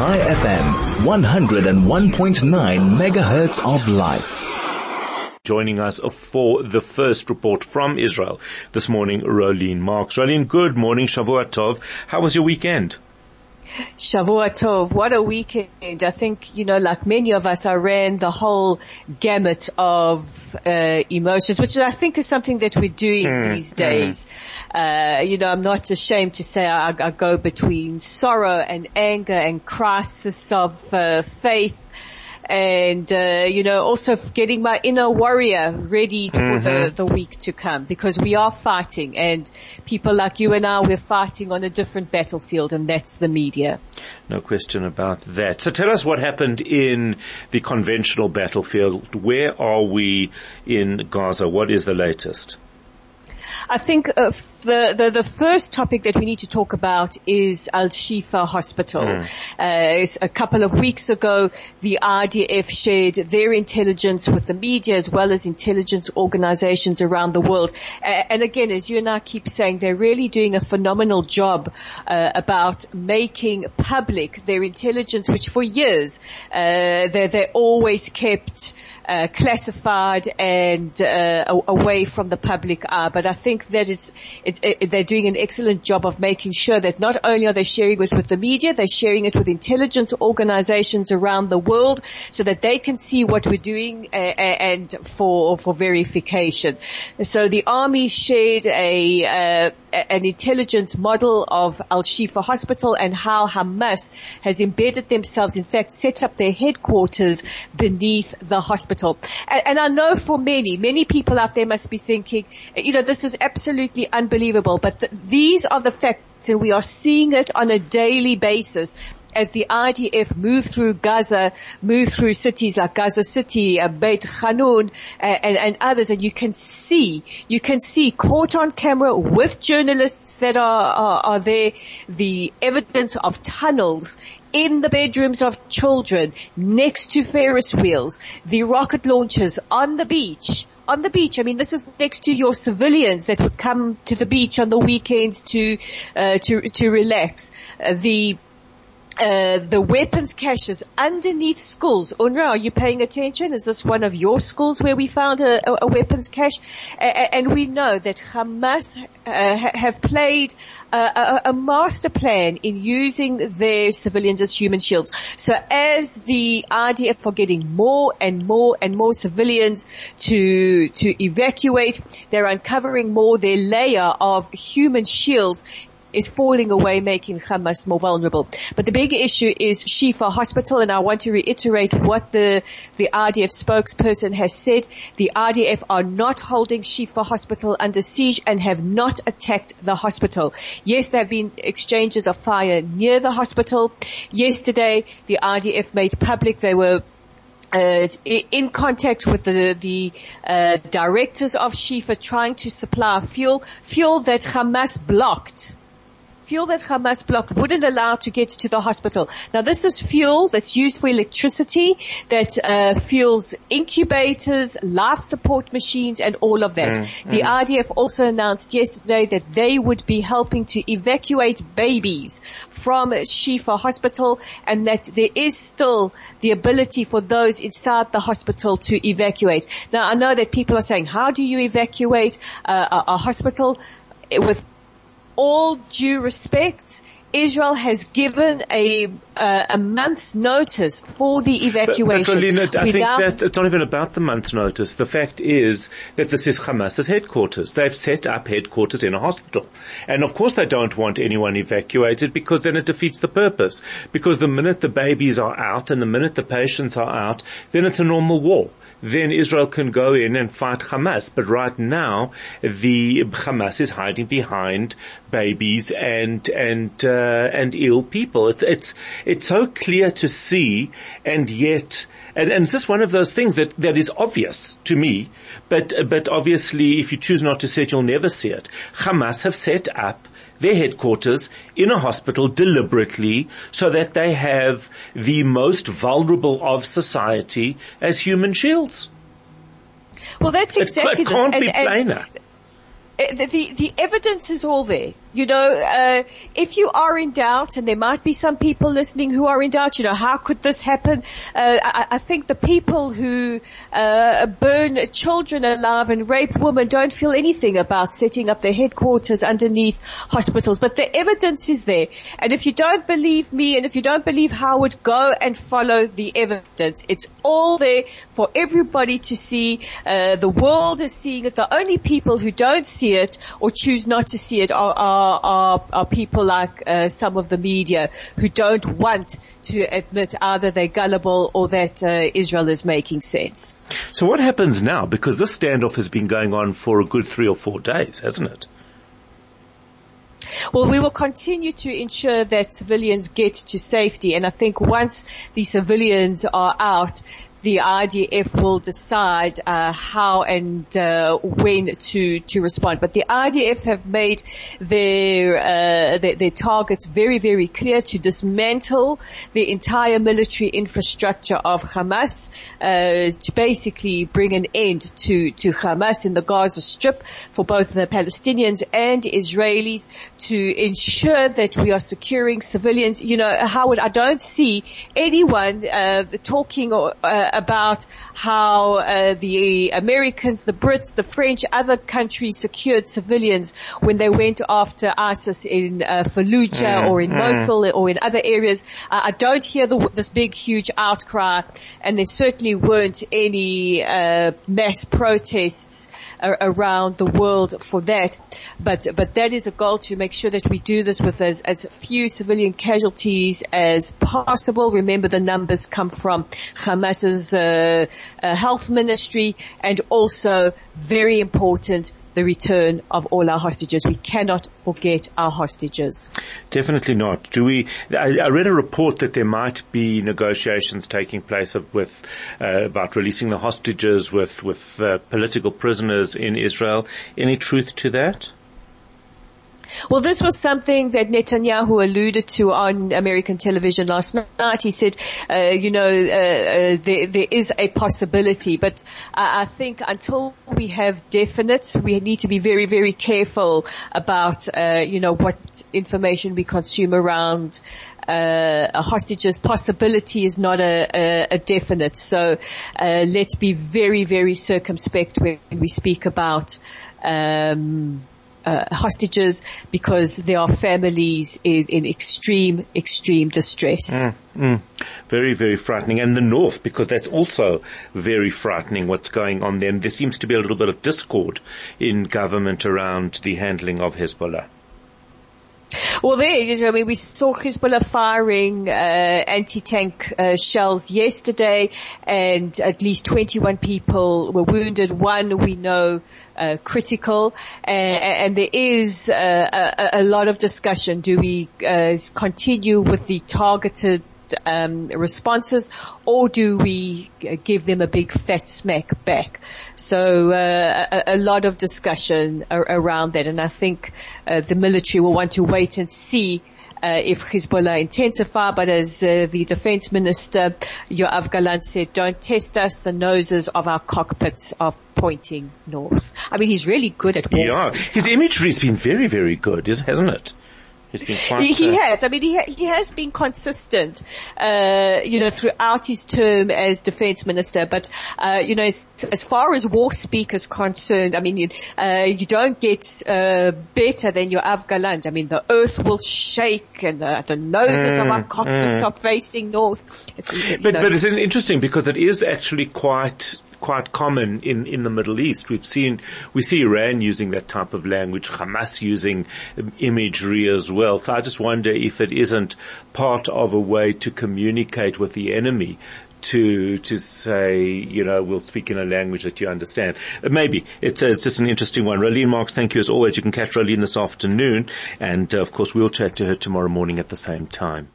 Chai FM, 101.9 megahertz of life. Joining us for the first report from Israel this morning, Rolene Marks. Rolene, good morning, Shavua Tov. How was your weekend? Shavua Tov, what a weekend. I think, you know, like many of us, I ran the whole gamut of uh, emotions, which I think is something that we're doing mm, these days. Mm. Uh, you know, I'm not ashamed to say I, I, go between sorrow and anger and crisis of uh, faith and uh, you know also getting my inner warrior ready for mm-hmm. the, the week to come because we are fighting and people like you and I we're fighting on a different battlefield and that's the media. No question about that. So tell us what happened in the conventional battlefield. Where are we in Gaza? What is the latest? I think uh, the, the, the first topic that we need to talk about is Al Shifa Hospital. Mm. Uh, a couple of weeks ago, the IDF shared their intelligence with the media as well as intelligence organizations around the world. Uh, and again, as you and I keep saying, they're really doing a phenomenal job uh, about making public their intelligence, which for years uh, they they always kept uh, classified and away from the public eye. But I think that it's it's, it, they're doing an excellent job of making sure that not only are they sharing it with the media, they're sharing it with intelligence organizations around the world so that they can see what we're doing uh, and for, for verification. So the army shared a, uh, an intelligence model of Al-Shifa hospital and how Hamas has embedded themselves, in fact, set up their headquarters beneath the hospital. And, and I know for many, many people out there must be thinking, you know, this is absolutely unbelievable. But th- these are the facts and we are seeing it on a daily basis as the IDF move through Gaza, move through cities like Gaza City, uh, Beit Hanun, uh, and, and, others, and you can see, you can see caught on camera with journalists that are, are, are there, the evidence of tunnels in the bedrooms of children next to Ferris wheels, the rocket launchers on the beach, on the beach. I mean, this is next to your civilians that would come to the beach on the weekends to uh, to to relax. Uh, the uh, the weapons caches underneath schools. UNRWA, are you paying attention? Is this one of your schools where we found a, a weapons cache? and we know that Hamas uh, have played a, a, master plan in using their civilians as human shields. So as the IDF are getting more and more and more civilians to to evacuate, they're uncovering more their layer of human shields is falling away, making Hamas more vulnerable. But the big issue is Shifa Hospital, and I want to reiterate what the, the IDF spokesperson has said. The IDF are not holding Shifa Hospital under siege and have not attacked the hospital. Yes, there have been exchanges of fire near the hospital. Yesterday, the IDF made public they were uh, in contact with the, the uh, directors of Shifa trying to supply fuel, fuel that Hamas blocked fuel that Hamas blocked wouldn't allow to get to the hospital. Now this is fuel that's used for electricity, that uh, fuels incubators, life support machines and all of that. Mm, the mm. IDF also announced yesterday that they would be helping to evacuate babies from Shifa hospital and that there is still the ability for those inside the hospital to evacuate. Now I know that people are saying, how do you evacuate uh, a, a hospital with all due respect, Israel has given a uh, a month's notice for the evacuation. But, but I think that it's not even about the month's notice. The fact is that this is Hamas's headquarters. They've set up headquarters in a hospital, and of course they don't want anyone evacuated because then it defeats the purpose. Because the minute the babies are out and the minute the patients are out, then it's a normal war then Israel can go in and fight Hamas. But right now, the Hamas is hiding behind babies and and uh, Uh, and ill people. It's it's it's so clear to see, and yet, and, and it's just one of those things that that is obvious to me. But but obviously, if you choose not to see it, you'll never see it. Hamas have set up their headquarters in a hospital deliberately so that they have the most vulnerable of society as human shields. Well, that's exactly it, it can't this. be plainer. And, and the, the, the evidence is all there you know, uh, if you are in doubt, and there might be some people listening who are in doubt, you know, how could this happen? Uh, I, I, think the people who uh, burn children alive and rape women don't feel anything about setting up their headquarters underneath hospitals, but the evidence is there. And if you don't believe me, and if you don't believe Howard, go and follow the evidence. It's all there for everybody to see. Uh, the world is seeing it. The only people who don't see it or choose not to see it are, are are, are, are people like uh, some of the media who don't want to admit either they're gullible or that uh, Israel is making sense. So what happens now? Because this standoff has been going on for a good three or four days, hasn't it? Well, we will continue to ensure that civilians get to safety. And I think once the civilians are out, the IDF will decide uh, how and uh, when to to respond. But the IDF have made their, uh, their, their targets very very clear to dismantle the entire military infrastructure of Hamas uh, to basically bring an end to to Hamas in the Gaza Strip for both the Palestinians and Israelis to ensure that we are securing civilians. You know, Howard, I don't see anyone uh, talking or uh, about how uh, the Americans, the Brits, the French, other countries secured civilians when they went after ISIS in uh, Fallujah mm, or in mm. Mosul or in other areas. Uh, I don't hear the, this big, huge outcry, and there certainly weren't any uh, mass protests around the world for that. But but that is a goal to make sure that we do this with as, as few civilian casualties as possible. Remember, the numbers come from Hamas's uh, health ministry and also very important the return of all our hostages. We cannot forget our hostages. Definitely not. Do we? I, I read a report that there might be negotiations taking place with uh, about releasing the hostages with with uh, political prisoners in Israel. Any truth to that? Well, this was something that Netanyahu alluded to on American television last night. He said, uh, you know, uh, uh, there, there is a possibility, but I think until we have definite, we need to be very, very careful about, uh, you know, what information we consume around uh, hostage's possibility is not a, a, a definite. So uh, let's be very, very circumspect when we speak about um, uh, hostages because there are families in, in extreme, extreme distress. Mm, mm. Very, very frightening. And the north, because that's also very frightening what's going on there. And there seems to be a little bit of discord in government around the handling of Hezbollah. Well, there is. I mean, we saw Hezbollah firing uh, anti-tank uh, shells yesterday, and at least 21 people were wounded. One we know uh, critical, and, and, there is uh, a, a, lot of discussion. Do we uh, continue with the targeted um, responses, or do we give them a big fat smack back? So uh, a, a, lot of discussion around that, and I think uh, the military will want to wait and see. Uh, if Hezbollah intensify, but as uh, the defense minister Yoav Gallant said, don't test us. The noses of our cockpits are pointing north. I mean, he's really good at war. Yeah, his imagery's been very, very good, hasn't it? He's been quite, he, he has. I mean, he ha- he has been consistent, uh, you know, throughout his term as defense minister. But uh, you know, as, as, far as war speak is concerned, I mean, you, uh, you don't get uh, better than Yoav Gallant. I mean, the earth will shake and the, the noses mm, of our cockpits mm. are facing north. It's, but, know, but it's interesting because it is actually quite quite common in, in the Middle East. We've seen, we see Iran using that type of language, Hamas using imagery as well. So I just wonder if it isn't part of a way to communicate with the enemy to to say, you know, we'll speak in a language that you understand. Maybe it's, it's just an interesting one. Rolene Marks, thank you as always. You can catch Rolene this afternoon, and uh, of course we'll chat to her tomorrow morning at the same time.